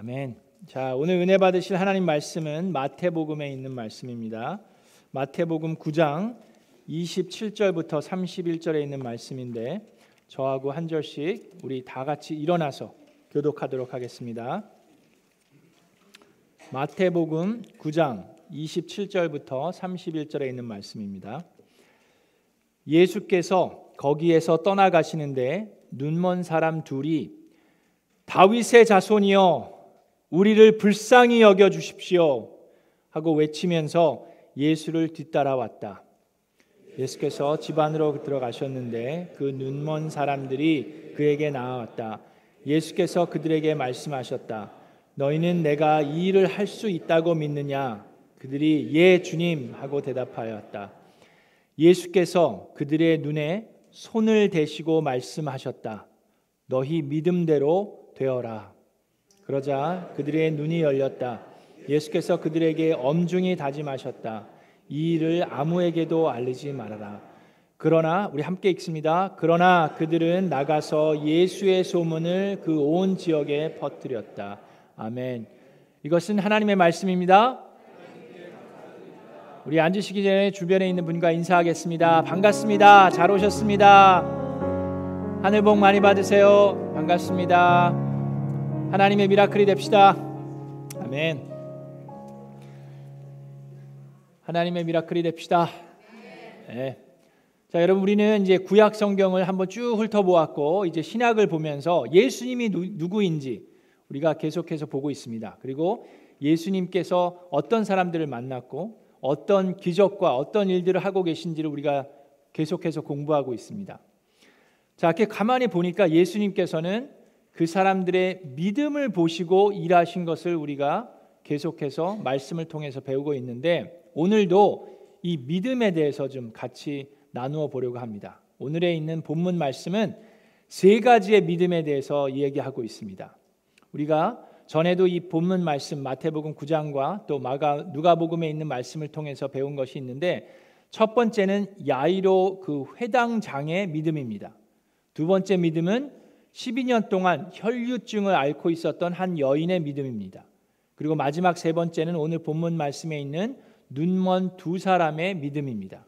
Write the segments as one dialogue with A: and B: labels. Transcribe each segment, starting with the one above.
A: 아멘. 자, 오늘 은혜 받으실 하나님 말씀은 마태복음에 있는 말씀입니다. 마태복음 9장 27절부터 31절에 있는 말씀인데 저하고 한 절씩 우리 다 같이 일어나서 교독하도록 하겠습니다. 마태복음 9장 27절부터 31절에 있는 말씀입니다. 예수께서 거기에서 떠나가시는데 눈먼 사람 둘이 다윗의 자손이여 우리를 불쌍히 여겨 주십시오 하고 외치면서 예수를 뒤따라왔다. 예수께서 집 안으로 들어가셨는데 그 눈먼 사람들이 그에게 나아왔다. 예수께서 그들에게 말씀하셨다. 너희는 내가 이 일을 할 수 있다고 믿느냐? 그들이 예 주님 하고 대답하였다. 예수께서 그들의 눈에 손을 대시고 말씀하셨다. 너희 믿음대로 되어라. 그러자 그들의 눈이 열렸다. 예수께서 그들에게 엄중히 다짐하셨다. 이 일을 아무에게도 알리지 말아라. 그러나 우리 함께 읽습니다. 그러나 그들은 나가서 예수의 소문을 그 온 지역에 퍼뜨렸다. 아멘. 이것은 하나님의 말씀입니다. 우리 앉으시기 전에 주변에 있는 분과 인사하겠습니다. 반갑습니다. 잘 오셨습니다. 하늘 복 많이 받으세요. 반갑습니다. 하나님의 미라클이 됩시다. 아멘. 하나님의 미라클이 됩시다. 네. 자, 여러분 우리는 이제 구약 성경을 한번 쭉 훑어보았고 이제 신약을 보면서 예수님이 누, 누구인지 우리가 계속해서 보고 있습니다. 그리고 예수님께서 어떤 사람들을 만났고 어떤 기적과 어떤 일들을 하고 계신지를 우리가 계속해서 공부하고 있습니다. 자, 이렇게 가만히 보니까 예수님께서는 그 사람들의 믿음을 보시고 일하신 것을 우리가 계속해서 말씀을 통해서 배우고 있는데 오늘도 이 믿음에 대해서 좀 같이 나누어 보려고 합니다. 오늘에 있는 본문 말씀은 세 가지의 믿음에 대해서 얘기하고 있습니다. 우리가 전에도 이 본문 말씀 마태복음 9장과 또 마가 누가복음에 있는 말씀을 통해서 배운 것이 있는데 첫 번째는 야이로 그 회당장의 믿음입니다. 두 번째 믿음은 12년 동안 혈류증을 앓고 있었던 한 여인의 믿음입니다. 그리고 마지막 세 번째는 오늘 본문 말씀에 있는 눈먼 두 사람의 믿음입니다.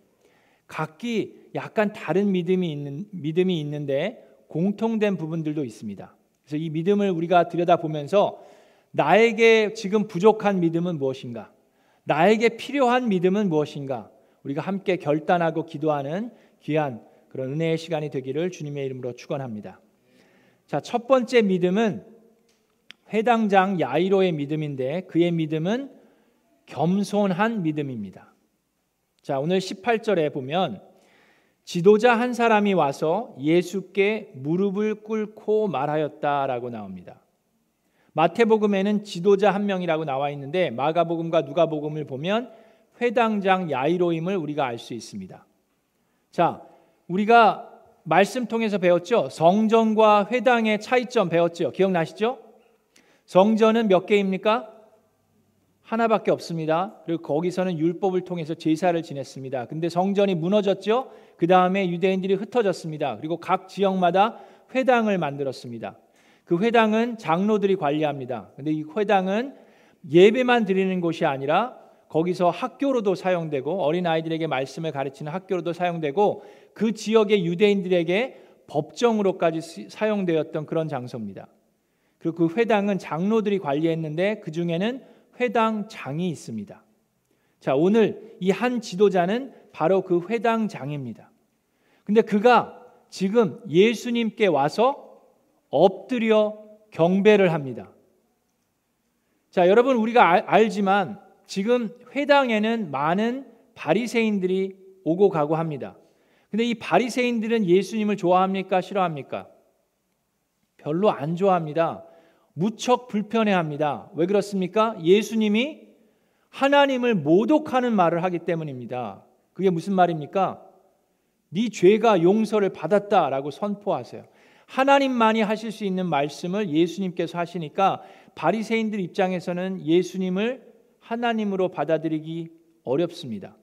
A: 각기 약간 다른 믿음이 있는 믿음이 있는데 공통된 부분들도 있습니다. 그래서 이 믿음을 우리가 들여다보면서 나에게 지금 부족한 믿음은 무엇인가? 나에게 필요한 믿음은 무엇인가? 우리가 함께 결단하고 기도하는 귀한 그런 은혜의 시간이 되기를 주님의 이름으로 축원합니다. 자, 첫 번째 믿음은 회당장 야이로의 믿음인데 그의 믿음은 겸손한 믿음입니다. 자, 오늘 18절에 보면 지도자 한 사람이 와서 예수께 무릎을 꿇고 말하였다라고 나옵니다. 마태복음에는 지도자 한 명이라고 나와 있는데 마가복음과 누가복음을 보면 회당장 야이로임을 우리가 알 수 있습니다. 자, 우리가 말씀 통해서 배웠죠. 성전과 회당의 차이점 배웠죠. 기억나시죠? 성전은 몇 개입니까? 하나밖에 없습니다. 그리고 거기서는 율법을 통해서 제사를 지냈습니다. 근데 성전이 무너졌죠. 그 다음에 유대인들이 흩어졌습니다. 그리고 각 지역마다 회당을 만들었습니다. 그 회당은 장로들이 관리합니다. 근데 이 회당은 예배만 드리는 곳이 아니라 거기서 학교로도 사용되고 어린 아이들에게 말씀을 가르치는 학교로도 사용되고 그 지역의 유대인들에게 법정으로까지 사용되었던 그런 장소입니다. 그리고 그 회당은 장로들이 관리했는데 그 중에는 회당장이 있습니다. 자, 오늘 이 한 지도자는 바로 그 회당장입니다. 근데 그가 지금 예수님께 와서 엎드려 경배를 합니다. 자, 여러분 우리가 알, 알지만 지금 회당에는 많은 바리새인들이 오고 가고 합니다. 근데 이 바리새인들은 예수님을 좋아합니까? 싫어합니까? 별로 안 좋아합니다. 무척 불편해합니다. 왜 그렇습니까? 예수님이 하나님을 모독하는 말을 하기 때문입니다. 그게 무슨 말입니까? 네 죄가 용서를 받았다라고 선포하세요. 하나님만이 하실 수 있는 말씀을 예수님께서 하시니까 바리새인들 입장에서는 예수님을 하나님으로 받아들이기 어렵습니다.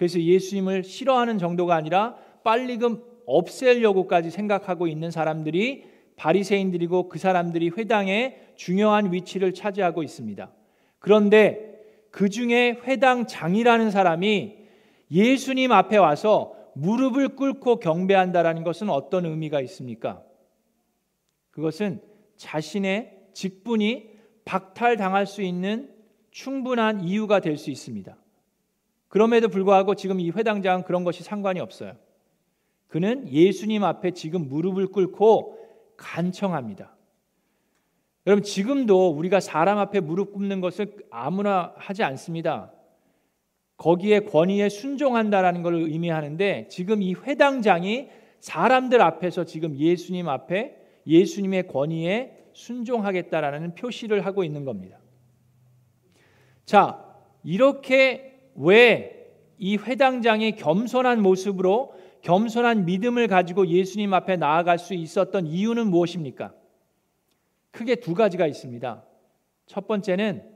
A: 그래서 예수님을 싫어하는 정도가 아니라 빨리금 없애려고까지 생각하고 있는 사람들이 바리새인들이고 그 사람들이 회당에 중요한 위치를 차지하고 있습니다. 그런데 그 중에 회당장이라는 사람이 예수님 앞에 와서 무릎을 꿇고 경배한다라는 것은 어떤 의미가 있습니까? 그것은 자신의 직분이 박탈당할 수 있는 충분한 이유가 될 수 있습니다. 그럼에도 불구하고 지금 이 회당장은 그런 것이 상관이 없어요. 그는 예수님 앞에 지금 무릎을 꿇고 간청합니다. 여러분 지금도 우리가 사람 앞에 무릎 꿇는 것을 아무나 하지 않습니다. 거기에 권위에 순종한다라는 걸 의미하는데 지금 이 회당장이 사람들 앞에서 지금 예수님 앞에 예수님의 권위에 순종하겠다라는 표시를 하고 있는 겁니다. 자, 이렇게 왜 이 회당장이 겸손한 모습으로 겸손한 믿음을 가지고 예수님 앞에 나아갈 수 있었던 이유는 무엇입니까? 크게 두 가지가 있습니다. 첫 번째는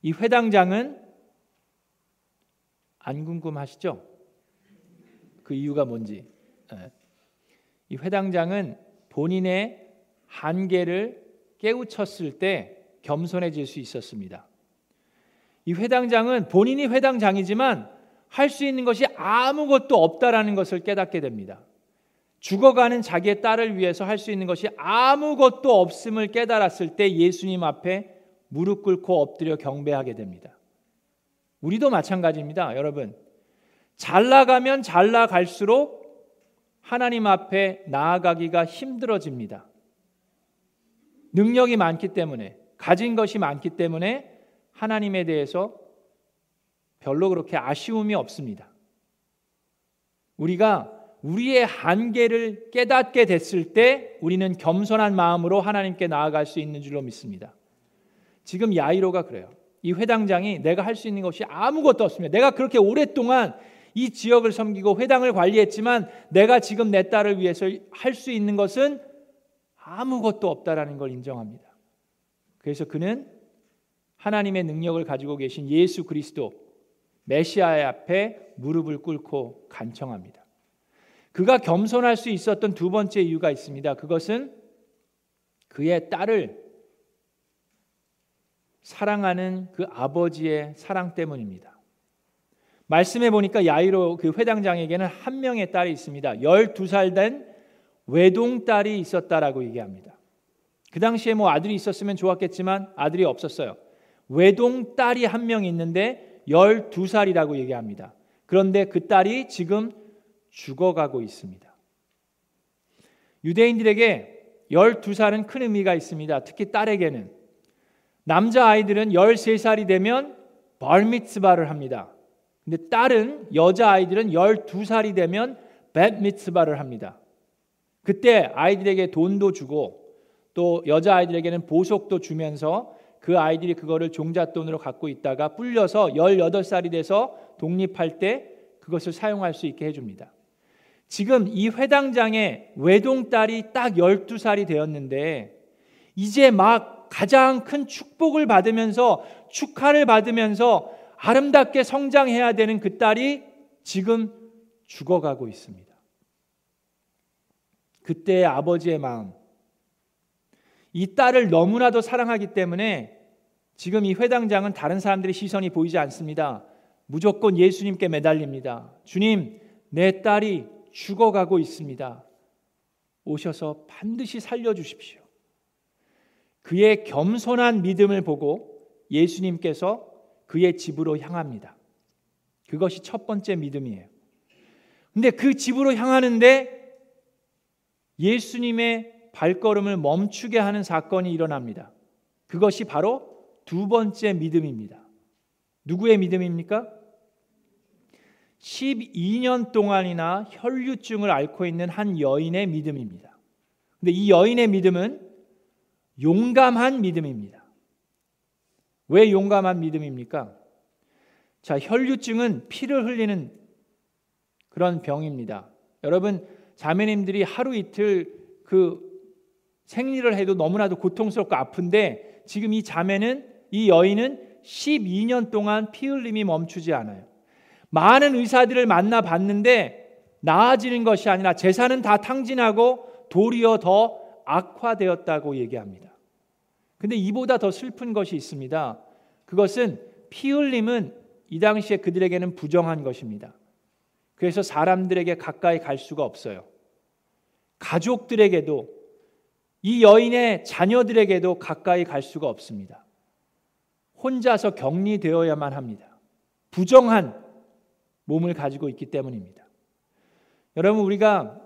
A: 이 회당장은 안 궁금하시죠? 그 이유가 뭔지. 예. 이 회당장은 본인의 한계를 깨우쳤을 때 겸손해질 수 있었습니다. 이 회당장은 본인이 회당장이지만 할 수 있는 것이 아무것도 없다라는 것을 깨닫게 됩니다. 죽어가는 자기의 딸을 위해서 할 수 있는 것이 아무것도 없음을 깨달았을 때 예수님 앞에 무릎 꿇고 엎드려 경배하게 됩니다. 우리도 마찬가지입니다. 여러분. 잘 나가면 잘 나갈수록 하나님 앞에 나아가기가 힘들어집니다. 능력이 많기 때문에, 가진 것이 많기 때문에 하나님에 대해서 별로 그렇게 아쉬움이 없습니다. 우리가 우리의 한계를 깨닫게 됐을 때 우리는 겸손한 마음으로 하나님께 나아갈 수 있는 줄로 믿습니다. 지금 야이로가 그래요. 이 회당장이 내가 할 수 있는 것이 아무것도 없습니다. 내가 그렇게 오랫동안 이 지역을 섬기고 회당을 관리했지만 내가 지금 내 딸을 위해서 할 수 있는 것은 아무것도 없다라는 걸 인정합니다. 그래서 그는 하나님의 능력을 가지고 계신 예수 그리스도 메시아의 앞에 무릎을 꿇고 간청합니다. 그가 겸손할 수 있었던 두 번째 이유가 있습니다. 그것은 그의 딸을 사랑하는 그 아버지의 사랑 때문입니다. 말씀해 보니까 야이로 그 회당장에게는 한 명의 딸이 있습니다. 12살 된 외동딸이 있었다라고 얘기합니다. 그 당시에 뭐 아들이 있었으면 좋았겠지만 아들이 없었어요. 외동 딸이 한 명 있는데 12살이라고 얘기합니다. 그런데 그 딸이 지금 죽어가고 있습니다. 유대인들에게 12살은 큰 의미가 있습니다. 특히 딸에게는. 남자 아이들은 13살이 되면 벌미츠바를 합니다. 근데 딸은 여자 아이들은 12살이 되면 벳미츠바를 합니다. 그때 아이들에게 돈도 주고 또 여자 아이들에게는 보석도 주면서 그 아이들이 그거를 종잣돈으로 갖고 있다가 불려서 18살이 돼서 독립할 때 그것을 사용할 수 있게 해줍니다. 지금 이 회당장의 외동딸이 딱 12살이 되었는데 이제 막 가장 큰 축복을 받으면서 축하를 받으면서 아름답게 성장해야 되는 그 딸이 지금 죽어가고 있습니다. 그때의 아버지의 마음. 이 딸을 너무나도 사랑하기 때문에 지금 이 회당장은 다른 사람들의 시선이 보이지 않습니다. 무조건 예수님께 매달립니다. 주님, 내 딸이 죽어가고 있습니다. 오셔서 반드시 살려주십시오. 그의 겸손한 믿음을 보고 예수님께서 그의 집으로 향합니다. 그것이 첫 번째 믿음이에요. 근데 그 집으로 향하는데 예수님의 발걸음을 멈추게 하는 사건이 일어납니다. 그것이 바로 두 번째 믿음입니다. 누구의 믿음입니까? 12년 동안이나 혈류증을 앓고 있는 한 여인의 믿음입니다. 근데 이 여인의 믿음은 용감한 믿음입니다. 왜 용감한 믿음입니까? 자, 혈류증은 피를 흘리는 그런 병입니다. 여러분, 자매님들이 하루 이틀 그 생리를 해도 너무나도 고통스럽고 아픈데 지금 이 자매는 이 여인은 12년 동안 피 흘림이 멈추지 않아요. 많은 의사들을 만나 봤는데 나아지는 것이 아니라 재산은 다 탕진하고 도리어 더 악화되었다고 얘기합니다. 근데 이보다 더 슬픈 것이 있습니다. 그것은 피 흘림은 이 당시에 그들에게는 부정한 것입니다. 그래서 사람들에게 가까이 갈 수가 없어요. 가족들에게도 이 여인의 자녀들에게도 가까이 갈 수가 없습니다. 혼자서 격리되어야만 합니다. 부정한 몸을 가지고 있기 때문입니다. 여러분 우리가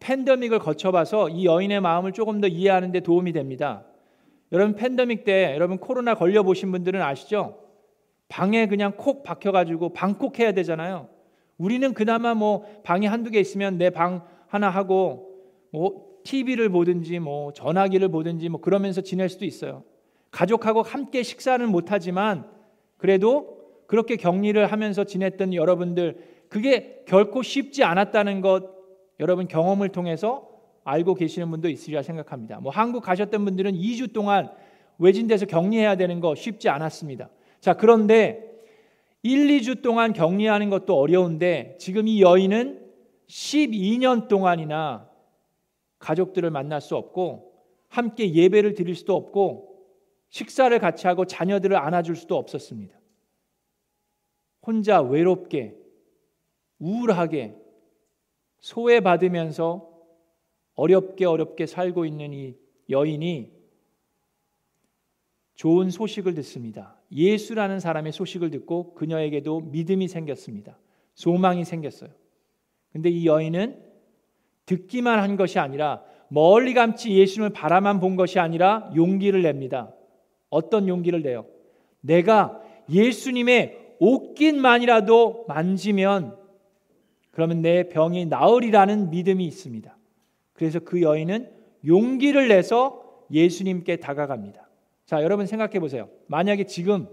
A: 팬데믹을 거쳐봐서 이 여인의 마음을 조금 더 이해하는 데 도움이 됩니다. 여러분 팬데믹 때 여러분 코로나 걸려 보신 분들은 아시죠? 방에 그냥 콕 박혀 가지고 방콕 해야 되잖아요. 우리는 그나마 뭐 방이 한두 개 있으면 내 방 하나 하고 뭐 TV를 보든지 뭐 전화기를 보든지 뭐 그러면서 지낼 수도 있어요. 가족하고 함께 식사는 못 하지만 그래도 그렇게 격리를 하면서 지냈던 여러분들 그게 결코 쉽지 않았다는 것 여러분 경험을 통해서 알고 계시는 분도 있으리라 생각합니다. 뭐 한국 가셨던 분들은 2주 동안 외진돼서 격리해야 되는 거 쉽지 않았습니다. 자, 그런데 1, 2주 동안 격리하는 것도 어려운데 지금 이 여인은 12년 동안이나 가족들을 만날 수 없고 함께 예배를 드릴 수도 없고 식사를 같이 하고 자녀들을 안아줄 수도 없었습니다. 혼자 외롭게 우울하게 소외받으면서 어렵게 어렵게 살고 있는 이 여인이 좋은 소식을 듣습니다. 예수라는 사람의 소식을 듣고 그녀에게도 믿음이 생겼습니다. 소망이 생겼어요. 근데 이 여인은 듣기만 한 것이 아니라 멀리 감치 예수님을 바라만 본 것이 아니라 용기를 냅니다. 어떤 용기를 내요? 내가 예수님의 옷깃만이라도 만지면 그러면 내 병이 나으리라는 믿음이 있습니다. 그래서 그 여인은 용기를 내서 예수님께 다가갑니다. 자, 여러분 생각해 보세요. 만약에 지금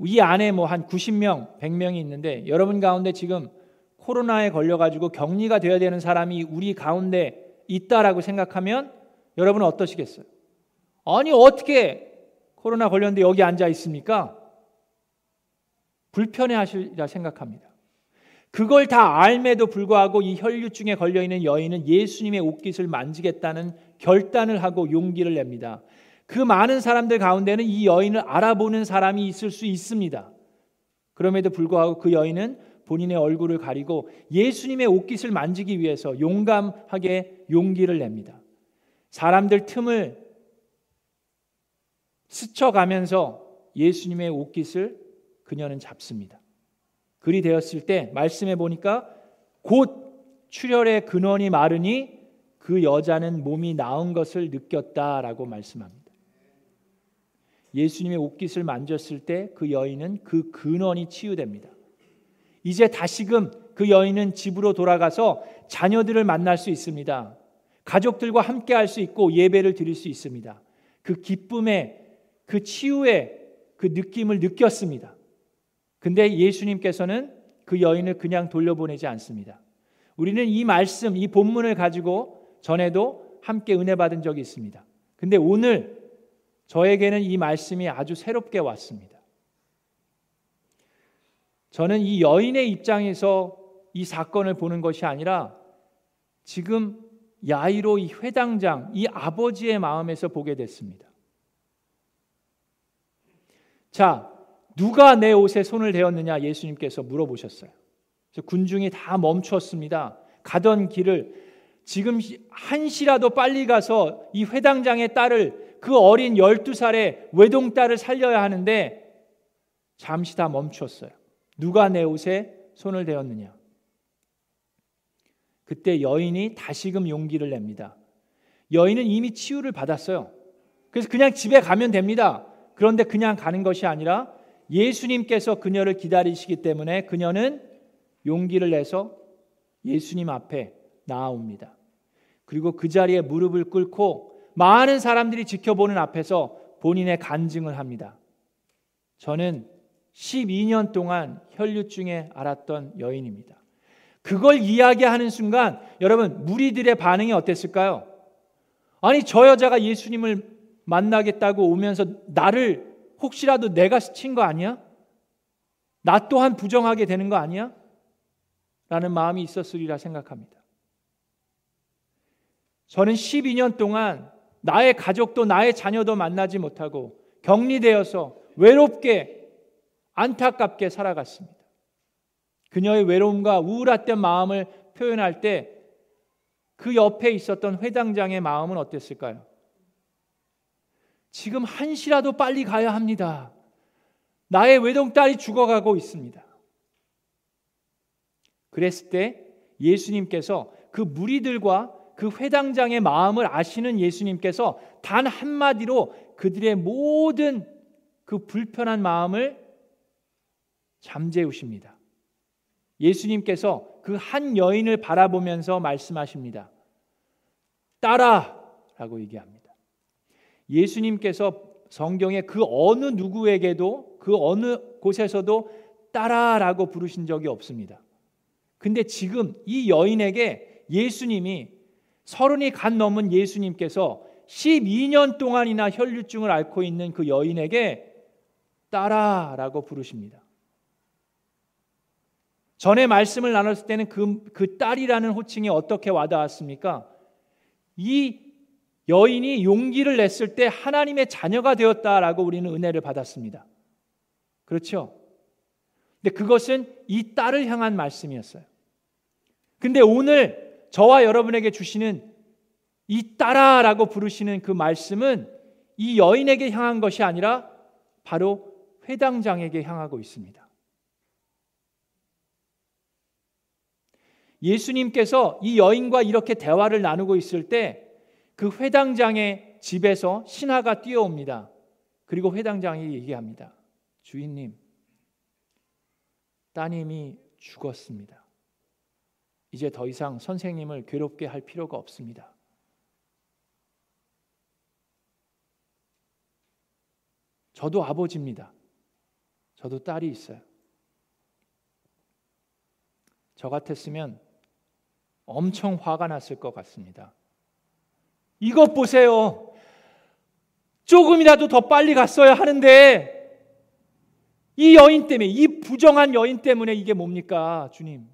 A: 이 안에 뭐 한 90명, 100명이 있는데 여러분 가운데 지금 코로나에 걸려 가지고 격리가 되어야 되는 사람이 우리 가운데 있다라고 생각하면 여러분은 어떠시겠어요? 아니 어떻게 코로나 걸렸는데 여기 앉아 있습니까? 불편해 하시리라 생각합니다. 그걸 다 알매도 불구하고 이 혈류증에 걸려 있는 여인은 예수님의 옷깃을 만지겠다는 결단을 하고 용기를 냅니다. 그 많은 사람들 가운데는 이 여인을 알아보는 사람이 있을 수 있습니다. 그럼에도 불구하고 그 여인은 본인의 얼굴을 가리고 예수님의 옷깃을 만지기 위해서 용감하게 용기를 냅니다. 사람들 틈을 스쳐가면서 예수님의 옷깃을 그녀는 잡습니다. 그리 되었을 때 말씀해 보니까 곧 출혈의 근원이 마르니 그 여자는 몸이 나은 것을 느꼈다라고 말씀합니다. 예수님의 옷깃을 만졌을 때 그 여인은 그 근원이 치유됩니다. 이제 다시금 그 여인은 집으로 돌아가서 자녀들을 만날 수 있습니다. 가족들과 함께 할 수 있고 예배를 드릴 수 있습니다. 그 기쁨의 그 치유의 그 느낌을 느꼈습니다. 근데 예수님께서는 그 여인을 그냥 돌려보내지 않습니다. 우리는 이 말씀, 이 본문을 가지고 전에도 함께 은혜 받은 적이 있습니다. 근데 오늘 저에게는 이 말씀이 아주 새롭게 왔습니다. 저는 이 여인의 입장에서 이 사건을 보는 것이 아니라 지금 야이로 이 회당장, 이 아버지의 마음에서 보게 됐습니다. 자, 누가 내 옷에 손을 대었느냐 예수님께서 물어보셨어요. 군중이 다 멈추었습니다. 가던 길을 지금 한시라도 빨리 가서 이 회당장의 딸을 그 어린 12살의 외동딸을 살려야 하는데 잠시 다 멈추었어요. 누가 내 옷에 손을 대었느냐? 그때 여인이 다시금 용기를 냅니다. 여인은 이미 치유를 받았어요. 그래서 그냥 집에 가면 됩니다. 그런데 그냥 가는 것이 아니라 예수님께서 그녀를 기다리시기 때문에 그녀는 용기를 내서 예수님 앞에 나아옵니다. 그리고 그 자리에 무릎을 꿇고 많은 사람들이 지켜보는 앞에서 본인의 간증을 합니다. 저는 12년 동안 혈류증에 앓았던 여인입니다. 그걸 이야기하는 순간 여러분 무리들의 반응이 어땠을까요? 아니 저 여자가 예수님을 만나겠다고 오면서 나를 혹시라도 내가 스친 거 아니야? 나 또한 부정하게 되는 거 아니야? 라는 마음이 있었으리라 생각합니다. 저는 12년 동안 나의 가족도 나의 자녀도 만나지 못하고 격리되어서 외롭게 안타깝게 살아갔습니다. 그녀의 외로움과 우울했던 마음을 표현할 때 그 옆에 있었던 회당장의 마음은 어땠을까요? 지금 한시라도 빨리 가야 합니다. 나의 외동딸이 죽어가고 있습니다. 그랬을 때 예수님께서 그 무리들과 그 회당장의 마음을 아시는 예수님께서 단 한마디로 그들의 모든 그 불편한 마음을 잠재우십니다. 예수님께서 그 한 여인을 바라보면서 말씀하십니다. 따라! 라고 얘기합니다. 예수님께서 성경에 그 어느 누구에게도 그 어느 곳에서도 따라라고 부르신 적이 없습니다. 근데 지금 이 여인에게 예수님이 서른이 간 넘은 예수님께서 12년 동안이나 혈류증을 앓고 있는 그 여인에게 따라라고 부르십니다. 전에 말씀을 나눴을 때는 그, 그 딸이라는 호칭이 어떻게 와닿았습니까? 이 여인이 용기를 냈을 때 하나님의 자녀가 되었다라고 우리는 은혜를 받았습니다. 그렇죠? 근데 그것은 이 딸을 향한 말씀이었어요. 근데 오늘 저와 여러분에게 주시는 이 딸아라고 부르시는 그 말씀은 이 여인에게 향한 것이 아니라 바로 회당장에게 향하고 있습니다. 예수님께서 이 여인과 이렇게 대화를 나누고 있을 때 그 회당장의 집에서 신하가 뛰어옵니다. 그리고 회당장이 얘기합니다. 주인님, 따님이 죽었습니다. 이제 더 이상 선생님을 괴롭게 할 필요가 없습니다. 저도 아버지입니다. 저도 딸이 있어요. 저 같았으면 엄청 화가 났을 것 같습니다. 이것 보세요. 조금이라도 더 빨리 갔어야 하는데 이 여인 때문에 이 부정한 여인 때문에 이게 뭡니까, 주님?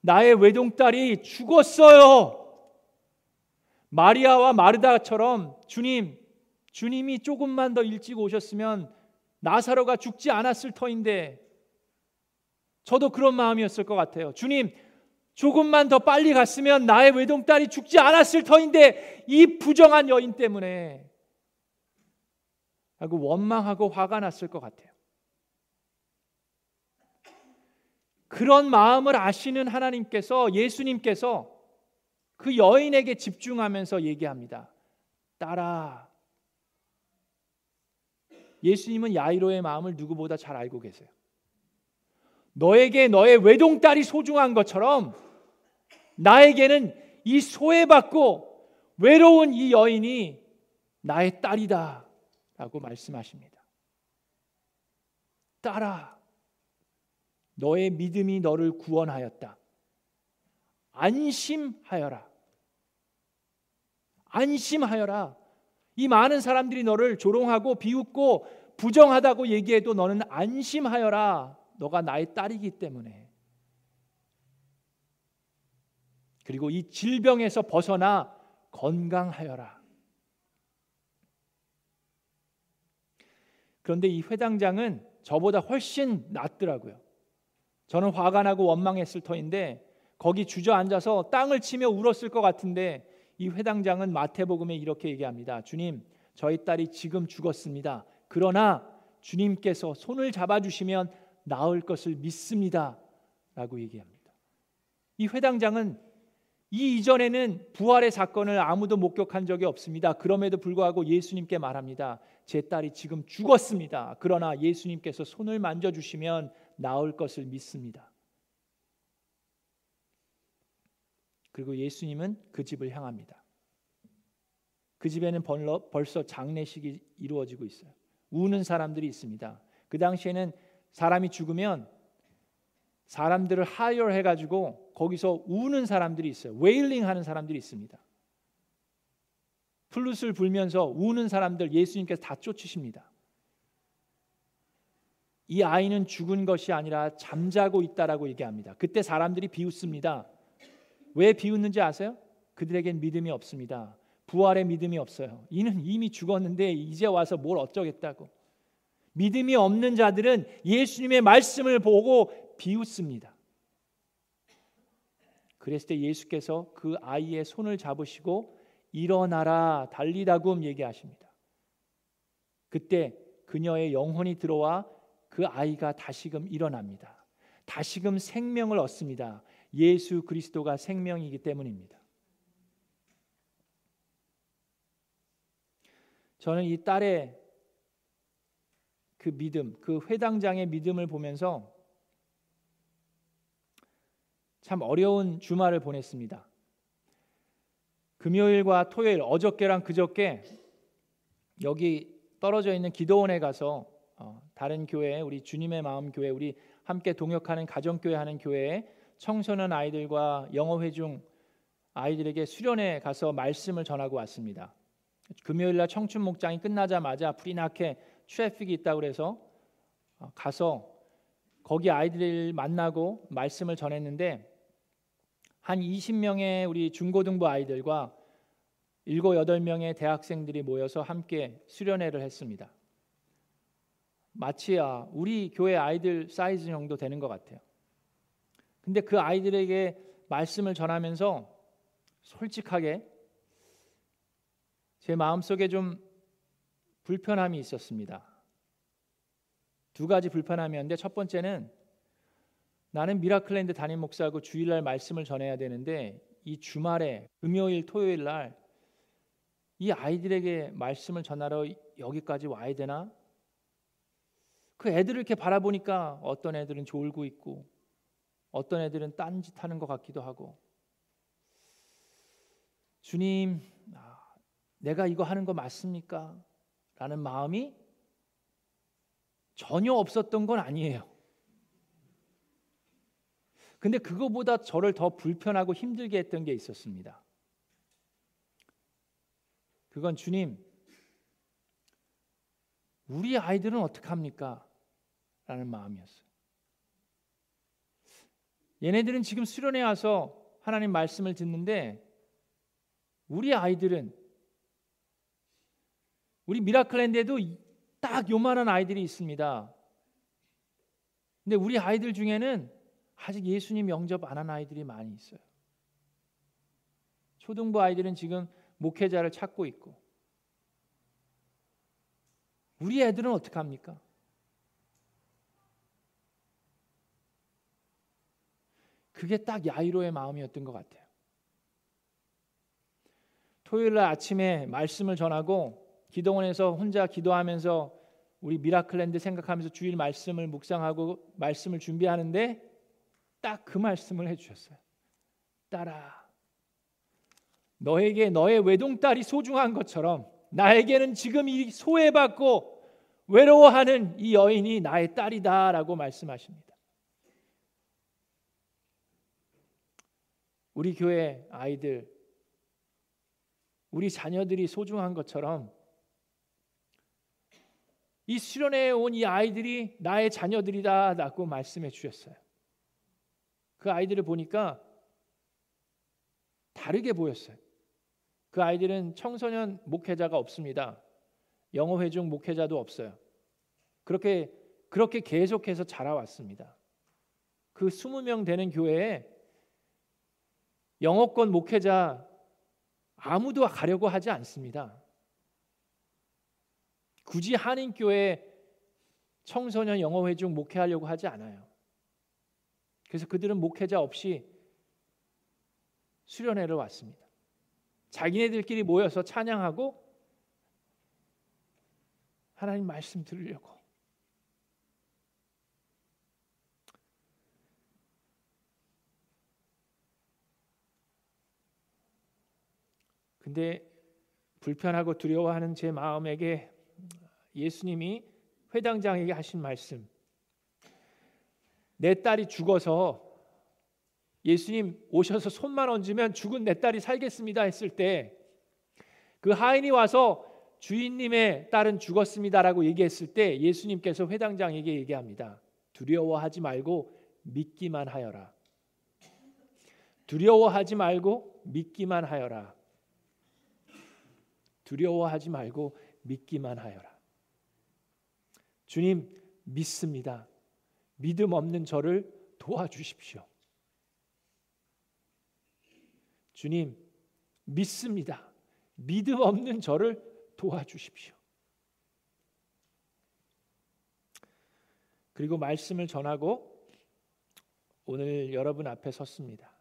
A: 나의 외동딸이 죽었어요. 마리아와 마르다처럼 주님, 주님이 조금만 더 일찍 오셨으면 나사로가 죽지 않았을 터인데 저도 그런 마음이었을 것 같아요. 주님, 조금만 더 빨리 갔으면 나의 외동딸이 죽지 않았을 터인데 이 부정한 여인 때문에 하고 원망하고 화가 났을 것 같아요. 그런 마음을 아시는 하나님께서 예수님께서 그 여인에게 집중하면서 얘기합니다. 따라. 예수님은 야이로의 마음을 누구보다 잘 알고 계세요. 너에게 너의 외동딸이 소중한 것처럼 나에게는 이 소외받고 외로운 이 여인이 나의 딸이다. 라고 말씀하십니다. 딸아, 너의 믿음이 너를 구원하였다. 안심하여라. 안심하여라. 이 많은 사람들이 너를 조롱하고 비웃고 부정하다고 얘기해도 너는 안심하여라. 너가 나의 딸이기 때문에. 그리고 이 질병에서 벗어나 건강하여라. 그런데 이 회당장은 저보다 훨씬 낫더라고요. 저는 화가 나고 원망했을 터인데 거기 주저앉아서 땅을 치며 울었을 것 같은데 이 회당장은 마태복음에 이렇게 얘기합니다. 주님, 저희 딸이 지금 죽었습니다. 그러나 주님께서 손을 잡아주시면 나을 것을 믿습니다. 라고 얘기합니다. 이 회당장은 이 이전에는 부활의 사건을 아무도 목격한 적이 없습니다. 그럼에도 불구하고 예수님께 말합니다. 제 딸이 지금 죽었습니다. 그러나 예수님께서 손을 만져주시면 나을 것을 믿습니다. 그리고 예수님은 그 집을 향합니다. 그 집에는 벌써 장례식이 이루어지고 있어요. 우는 사람들이 있습니다. 그 당시에는 사람이 죽으면 사람들을 하이어 해가지고 거기서 우는 사람들이 있어요. wailing 하는 사람들이 있습니다. 플룻을 불면서 우는 사람들 예수님께서 다 쫓으십니다. 이 아이는 죽은 것이 아니라 잠자고 있다라고 얘기합니다. 그때 사람들이 비웃습니다. 왜 비웃는지 아세요? 그들에겐 믿음이 없습니다. 부활의 믿음이 없어요. 이는 이미 죽었는데 이제 와서 뭘 어쩌겠다고. 믿음이 없는 자들은 예수님의 말씀을 보고 비웃습니다. 그랬을 때 예수께서 그 아이의 손을 잡으시고 일어나라 달리다금 얘기하십니다. 그때 그녀의 영혼이 들어와 그 아이가 다시금 일어납니다. 다시금 생명을 얻습니다. 예수 그리스도가 생명이기 때문입니다. 저는 이 딸의 그 믿음, 그 회당장의 믿음을 보면서 참 어려운 주말을 보냈습니다. 금요일과 토요일, 어저께랑 그저께 여기 떨어져 있는 기도원에 가서 어, 다른 교회, 우리 주님의 마음 교회, 우리 함께 동역하는 가정교회 하는 교회에 청소년 아이들과 영어 회중 아이들에게 수련회 가서 말씀을 전하고 왔습니다. 금요일 날 청춘 목장이 끝나자마자 나게 트래픽이 있다고 그래서 어, 가서 거기 아이들을 만나고 말씀을 전했는데 한 20명의 우리 중고등부 아이들과 7, 8명의 대학생들이 모여서 함께 수련회를 했습니다. 마치 아, 우리 교회 아이들 사이즈 정도 되는 것 같아요. 근데 그 아이들에게 말씀을 전하면서 솔직하게 제 마음속에 좀 불편함이 있었습니다. 두 가지 불편함이었는데 첫 번째는 나는 미라클랜드 담임 목사고 주일날 말씀을 전해야 되는데 이 주말에 금요일 토요일 날 이 아이들에게 말씀을 전하러 여기까지 와야 되나? 그 애들을 이렇게 바라보니까 어떤 애들은 졸고 있고 어떤 애들은 딴짓하는 것 같기도 하고 주님 내가 이거 하는 거 맞습니까? 라는 마음이 전혀 없었던 건 아니에요. 근데 그거보다 저를 더 불편하고 힘들게 했던 게 있었습니다. 그건 주님, 우리 아이들은 어떡합니까? 라는 마음이었어요. 얘네들은 지금 수련회 와서 하나님 말씀을 듣는데 우리 아이들은 우리 미라클랜드에도 딱 요만한 아이들이 있습니다. 근데 우리 아이들 중에는 아직 예수님 영접 안 한 아이들이 많이 있어요. 초등부 아이들은 지금 목회자를 찾고 있고 우리 애들은 어떻게 합니까? 그게 딱 야이로의 마음이었던 것 같아요. 토요일 날 아침에 말씀을 전하고 기도원에서 혼자 기도하면서 우리 미라클랜드 생각하면서 주일 말씀을 묵상하고 말씀을 준비하는데 딱 그 말씀을 해주셨어요. 딸아, 너에게 너의 외동딸이 소중한 것처럼 나에게는 지금 이 소외받고 외로워하는 이 여인이 나의 딸이다라고 말씀하십니다. 우리 교회 아이들, 우리 자녀들이 소중한 것처럼 이 수련회에 온 이 아이들이 나의 자녀들이다라고 말씀해 주셨어요. 그 아이들을 보니까 다르게 보였어요. 그 아이들은 청소년 목회자가 없습니다. 영어 회중 목회자도 없어요. 그렇게 그렇게 계속해서 자라왔습니다. 그 20명 되는 교회에 영어권 목회자 아무도 가려고 하지 않습니다. 굳이 한인교회 청소년 영어 회 중 목회하려고 하지 않아요. 그래서 그들은 목회자 없이 수련회를 왔습니다. 자기네들끼리 모여서 찬양하고 하나님 말씀 들으려고. 근데 불편하고 두려워하는 제 마음에게 예수님이 회당장에게 하신 말씀. 내 딸이 죽어서 예수님 오셔서 손만 얹으면 죽은 내 딸이 살겠습니다 했을 때 그 하인이 와서 주인님의 딸은 죽었습니다라고 얘기했을 때 예수님께서 회당장에게 얘기합니다. 두려워하지 말고 믿기만 하여라. 두려워하지 말고 믿기만 하여라. 두려워하지 말고 믿기만 하여라. 주님 믿습니다. 믿음 없는 저를 도와주십시오. 주님 믿습니다. 믿음 없는 저를 도와주십시오. 그리고 말씀을 전하고 오늘 여러분 앞에 섰습니다.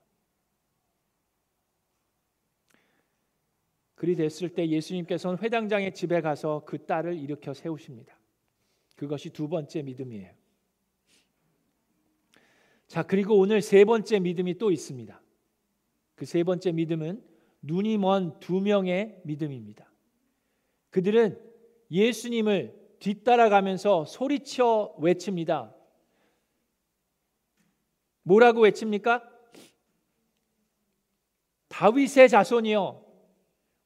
A: 그리 됐을 때 예수님께서는 회당장의 집에 가서 그 딸을 일으켜 세우십니다. 그것이 두 번째 믿음이에요. 자, 그리고 오늘 세 번째 믿음이 또 있습니다. 그 세 번째 믿음은 눈이 먼 두 명의 믿음입니다. 그들은 예수님을 뒤따라가면서 소리쳐 외칩니다. 뭐라고 외칩니까? 다윗의 자손이여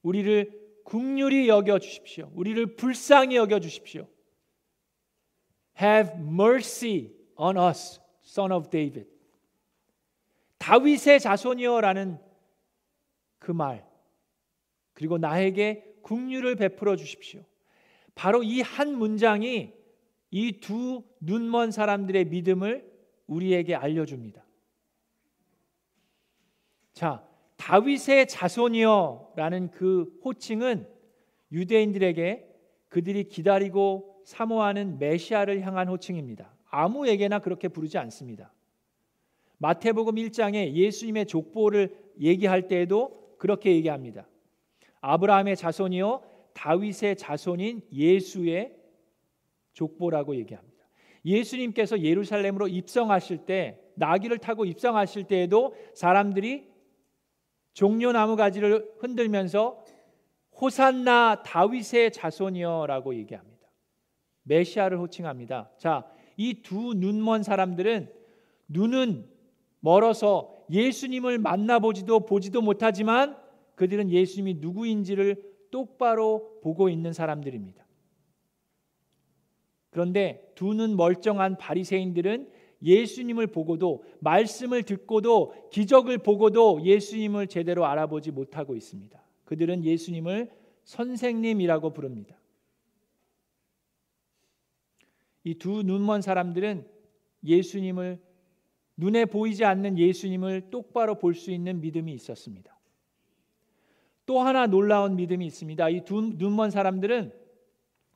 A: 우리를 국률이 여겨 주십시오. 우리를 불쌍히 여겨 주십시오. Have mercy on us, son of David. 다윗의 자손이여라는 그 말. 그리고 나에게 국률을 베풀어 주십시오. 바로 이 한 문장이 이 두 눈먼 사람들의 믿음을 우리에게 알려줍니다. 자, 다윗의 자손이여라는 그 호칭은 유대인들에게 그들이 기다리고 사모하는 메시아를 향한 호칭입니다. 아무에게나 그렇게 부르지 않습니다. 마태복음 1장에 예수님의 족보를 얘기할 때에도 그렇게 얘기합니다. 아브라함의 자손이요 다윗의 자손인 예수의 족보라고 얘기합니다. 예수님께서 예루살렘으로 입성하실 때 나귀를 타고 입성하실 때에도 사람들이 종려나무 가지를 흔들면서 호산나 다윗의 자손이여라고 얘기합니다. 메시아를 호칭합니다. 자, 이 두 눈먼 사람들은 눈은 멀어서 예수님을 만나보지도 보지도 못하지만 그들은 예수님이 누구인지를 똑바로 보고 있는 사람들입니다. 그런데 두 눈 멀쩡한 바리새인들은 예수님을 보고도 말씀을 듣고도 기적을 보고도 예수님을 제대로 알아보지 못하고 있습니다. 그들은 예수님을 선생님이라고 부릅니다. 이 두 눈먼 사람들은 예수님을 눈에 보이지 않는 예수님을 똑바로 볼 수 있는 믿음이 있었습니다. 또 하나 놀라운 믿음이 있습니다. 이 두 눈먼 사람들은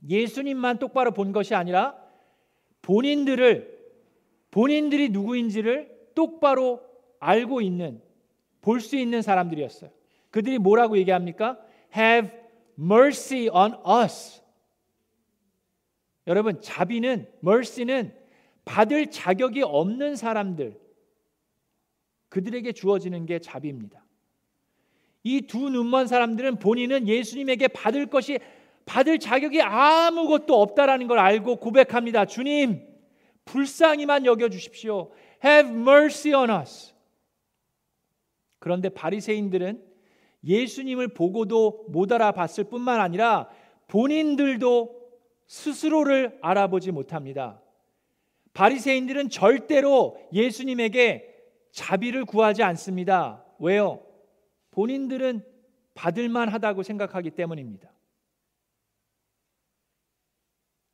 A: 예수님만 똑바로 본 것이 아니라 본인들을 본인들이 누구인지를 똑바로 알고 있는 볼 수 있는 사람들이었어요. 그들이 뭐라고 얘기합니까? Have mercy on us. 여러분, 자비는 mercy는 받을 자격이 없는 사람들 그들에게 주어지는 게 자비입니다. 이 두 눈먼 사람들은 본인은 예수님에게 받을 것이 받을 자격이 아무것도 없다라는 걸 알고 고백합니다. 주님, 불쌍히만 여겨 주십시오. Have mercy on us. 그런데 바리새인들은 예수님을 보고도 못 알아봤을 뿐만 아니라 본인들도 스스로를 알아보지 못합니다. 바리새인들은 절대로 예수님에게 자비를 구하지 않습니다. 왜요? 본인들은 받을 만 하다고 생각하기 때문입니다.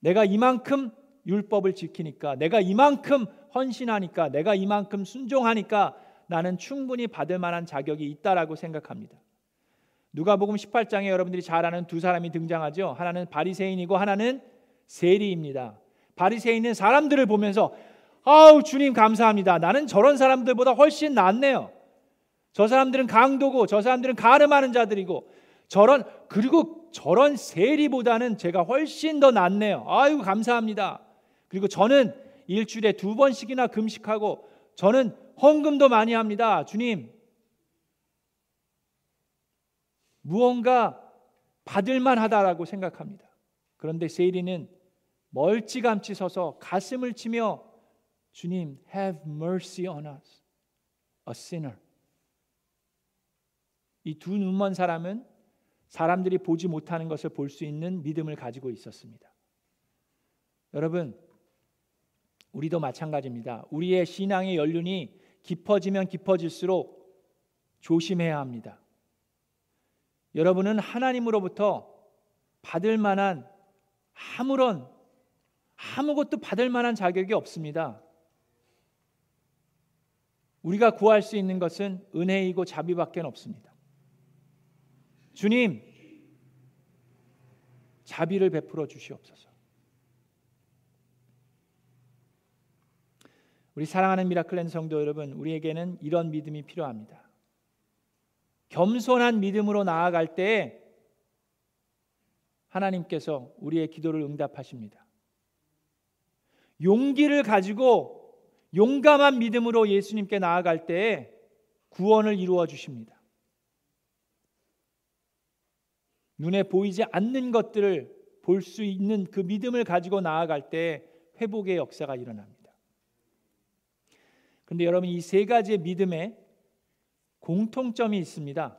A: 내가 이만큼 율법을 지키니까 내가 이만큼 헌신하니까 내가 이만큼 순종하니까 나는 충분히 받을 만한 자격이 있다라고 생각합니다. 누가복음 18장에 여러분들이 잘 아는 두 사람이 등장하죠. 하나는 바리새인이고 하나는 세리입니다. 바리새인은 사람들을 보면서 아우 주님 감사합니다. 나는 저런 사람들보다 훨씬 낫네요. 저 사람들은 강도고 저 사람들은 가름하는 자들이고 저런 그리고 저런 세리보다는 제가 훨씬 더 낫네요. 아유 감사합니다. 그리고 저는 일주일에 두 번씩이나 금식하고 저는 헌금도 많이 합니다. 주님. 무언가 받을 만 하다라고 생각합니다. 그런데 세리는 멀찌감치 서서 가슴을 치며 주님, have mercy on us, a sinner. 이 두 눈먼 사람은 사람들이 보지 못하는 것을 볼 수 있는 믿음을 가지고 있었습니다. 여러분, 우리도 마찬가지입니다. 우리의 신앙의 연륜이 깊어지면 깊어질수록 조심해야 합니다. 여러분은 하나님으로부터 받을 만한 아무런 아무것도 받을 만한 자격이 없습니다. 우리가 구할 수 있는 것은 은혜이고 자비밖에 없습니다. 주님, 자비를 베풀어 주시옵소서. 우리 사랑하는 미라클랜 성도 여러분, 우리에게는 이런 믿음이 필요합니다. 겸손한 믿음으로 나아갈 때 하나님께서 우리의 기도를 응답하십니다. 용기를 가지고 용감한 믿음으로 예수님께 나아갈 때 구원을 이루어 주십니다. 눈에 보이지 않는 것들을 볼 수 있는 그 믿음을 가지고 나아갈 때 회복의 역사가 일어납니다. 그런데 여러분 이 세 가지의 믿음에 공통점이 있습니다.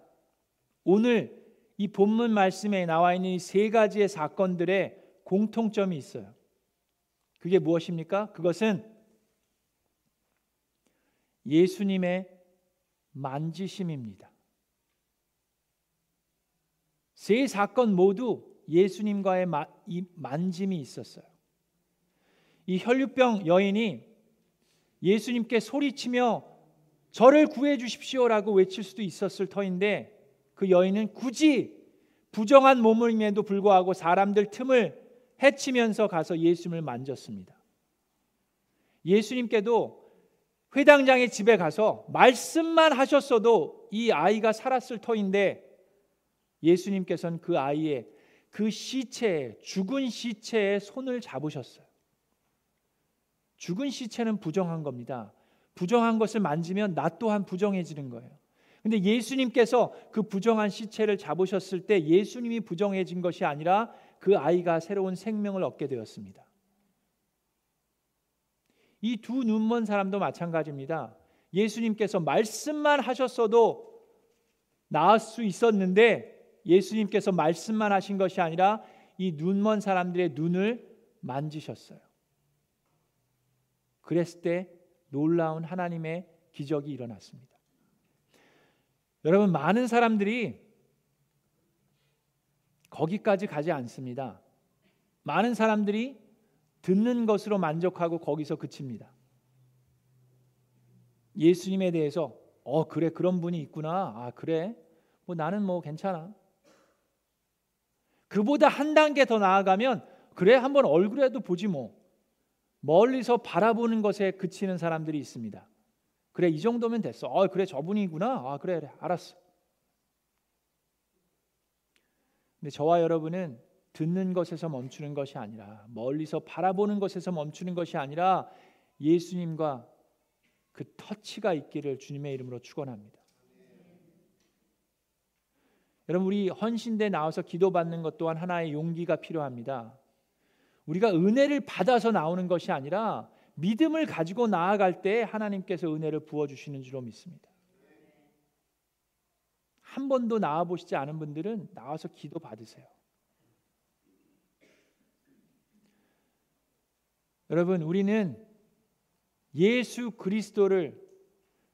A: 오늘 이 본문 말씀에 나와 있는 이세 가지의 사건들의 공통점이 있어요. 그게 무엇입니까? 그것은 예수님의 만지심입니다. 세 사건 모두 예수님과의 만짐이 있었어요. 이 혈류병 여인이 예수님께 소리치며 저를 구해 주십시오라고 외칠 수도 있었을 터인데 그 여인은 굳이 부정한 몸임에도 불구하고 사람들 틈을 해치면서 가서 예수님을 만졌습니다. 예수님께도 회당장의 집에 가서 말씀만 하셨어도 이 아이가 살았을 터인데 예수님께서는 그 아이의 그 시체에 죽은 시체에 손을 잡으셨어요. 죽은 시체는 부정한 겁니다. 부정한 것을 만지면 나 또한 부정해지는 거예요. 근데 예수님께서 그 부정한 시체를 잡으셨을 때 예수님이 부정해진 것이 아니라 그 아이가 새로운 생명을 얻게 되었습니다. 이 두 눈먼 사람도 마찬가지입니다. 예수님께서 말씀만 하셨어도 나을 수 있었는데 예수님께서 말씀만 하신 것이 아니라 이 눈먼 사람들의 눈을 만지셨어요. 그랬을 때 놀라운 하나님의 기적이 일어났습니다. 여러분 많은 사람들이 거기까지 가지 않습니다. 많은 사람들이 듣는 것으로 만족하고 거기서 그칩니다. 예수님에 대해서 어 그래 그런 분이 있구나. 아 그래. 뭐 나는 뭐 괜찮아. 그보다 한 단계 더 나아가면 그래 한번 얼굴에도 보지 뭐. 멀리서 바라보는 것에 그치는 사람들이 있습니다. 그래 이 정도면 됐어. 어 그래 저분이구나. 아 그래 그래 알았어. 근데 저와 여러분은 듣는 것에서 멈추는 것이 아니라 멀리서 바라보는 것에서 멈추는 것이 아니라 예수님과 그 터치가 있기를 주님의 이름으로 축원합니다. 여러분 우리 헌신대 나와서 기도받는 것 또한 하나의 용기가 필요합니다. 우리가 은혜를 받아서 나오는 것이 아니라 믿음을 가지고 나아갈 때 하나님께서 은혜를 부어 주시는 줄로 믿습니다. 한 번도 나와 보시지 않은 분들은 나와서 기도 받으세요. 여러분, 우리는 예수 그리스도를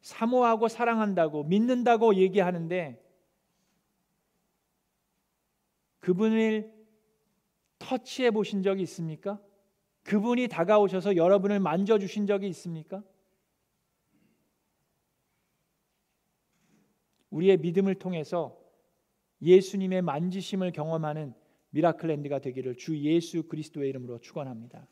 A: 사모하고 사랑한다고 믿는다고 얘기하는데 그분을 터치해 보신 적이 있습니까? 그분이 다가오셔서 여러분을 만져 주신 적이 있습니까? 우리의 믿음을 통해서 예수님의 만지심을 경험하는 미라클 랜드가 되기를 주 예수 그리스도의 이름으로 축원합니다.